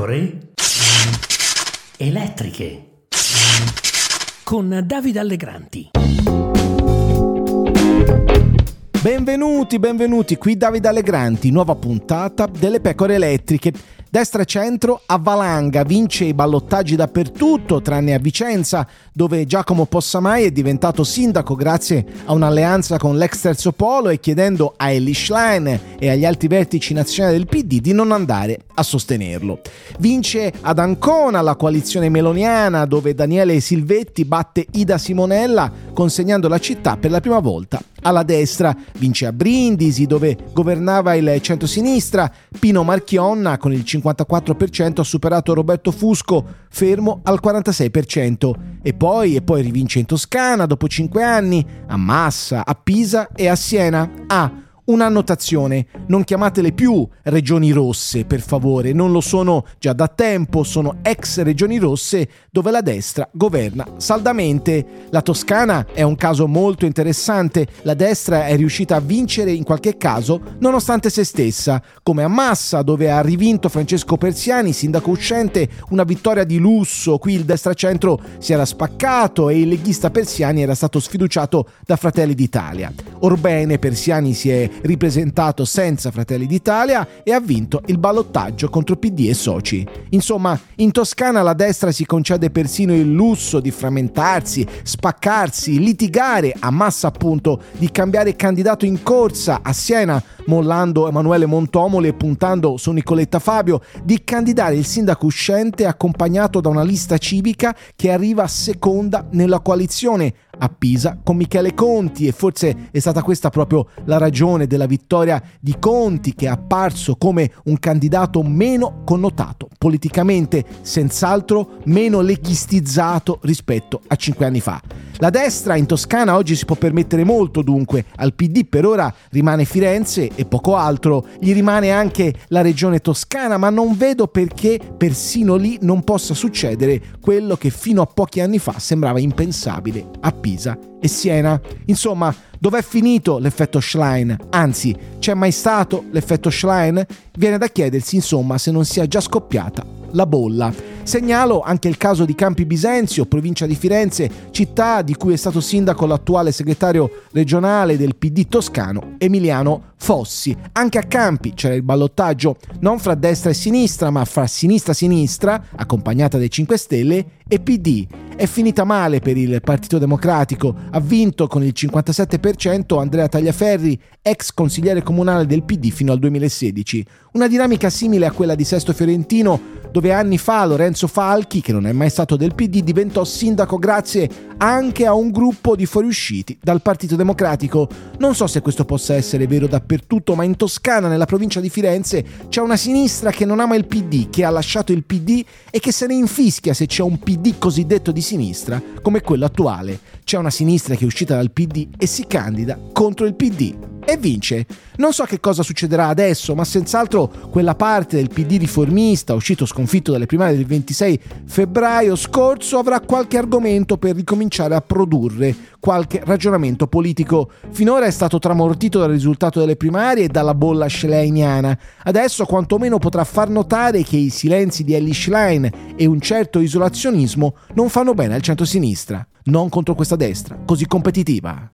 pecore elettriche con Davide Allegranti. Benvenuti, benvenuti, qui Davide Allegranti, nuova puntata delle pecore elettriche. Destra e centro, a Valanga, vince i ballottaggi dappertutto, tranne a Vicenza, dove Giacomo Possamai è diventato sindaco grazie a un'alleanza con l'ex terzo polo e chiedendo a Ellie Schlein e agli alti vertici nazionali del PD di non andare a sostenerlo. Vince ad Ancona la coalizione meloniana, dove Daniele Silvetti batte Ida Simonella, consegnando la città per la prima volta alla destra. Vince a Brindisi, dove governava il centro-sinistra. Pino Marchionna con il 54% ha superato Roberto Fusco, fermo al 46%. E poi, e poi rivince in Toscana dopo 5 anni, a Massa, a Pisa e a Siena. Ah, Un'annotazione, non chiamatele più regioni rosse, per favore, non lo sono già da tempo, sono ex regioni rosse dove la destra governa saldamente. La Toscana è un caso molto interessante, la destra è riuscita a vincere in qualche caso nonostante se stessa, come a Massa dove ha rivinto Francesco Persiani, sindaco uscente, una vittoria di lusso, qui il destra-centro si era spaccato e il leghista Persiani era stato sfiduciato da Fratelli d'Italia. Orbene, Persiani si è ripresentato senza Fratelli d'Italia e ha vinto il ballottaggio contro PD e soci. Insomma, in Toscana la destra si concede persino il lusso di frammentarsi, spaccarsi, litigare a massa appunto, di cambiare candidato in corsa a Siena, mollando Emanuele Montomoli e puntando su Nicoletta Fabio, di candidare il sindaco uscente accompagnato da una lista civica che arriva seconda nella coalizione a Pisa con Michele Conti e forse è stata questa proprio la ragione della vittoria di Conti che è apparso come un candidato meno connotato politicamente, senz'altro meno leghistizzato rispetto a cinque anni fa. La destra in Toscana oggi si può permettere molto dunque, al PD per ora rimane Firenze e poco altro, gli rimane anche la regione toscana, ma non vedo perché persino lì non possa succedere quello che fino a pochi anni fa sembrava impensabile a Pisa e Siena. Insomma, dov'è finito l'effetto Schlein? Anzi, c'è mai stato l'effetto Schlein? Viene da chiedersi insomma se non sia già scoppiata la bolla. Segnalo anche il caso di Campi Bisenzio, provincia di Firenze, città di cui è stato sindaco l'attuale segretario regionale del PD toscano Emiliano Fossi. Anche a Campi c'era il ballottaggio non fra destra e sinistra, ma fra sinistra-sinistra, accompagnata dai 5 Stelle, e PD. È finita male per il Partito Democratico, ha vinto con il 57% Andrea Tagliaferri, ex consigliere comunale del PD fino al 2016. Una dinamica simile a quella di Sesto Fiorentino, dove anni fa Lorenzo Falchi, che non è mai stato del PD, diventò sindaco grazie anche a un gruppo di fuoriusciti dal Partito Democratico. Non so se questo possa essere vero dappertutto, ma in Toscana, nella provincia di Firenze, c'è una sinistra che non ama il PD, che ha lasciato il PD e che se ne infischia se c'è un PD cosiddetto di sinistra come quello attuale. C'è una sinistra che è uscita dal PD e si candida contro il PD e vince. Non so che cosa succederà adesso, ma senz'altro quella parte del PD riformista, uscito sconfitto dalle primarie del 26 febbraio scorso, avrà qualche argomento per ricominciare a produrre qualche ragionamento politico. Finora è stato tramortito dal risultato delle primarie e dalla bolla schleiniana. Adesso quantomeno potrà far notare che i silenzi di Ellie Schlein e un certo isolazionismo non fanno bene al centro-sinistra. Non contro questa destra, così competitiva.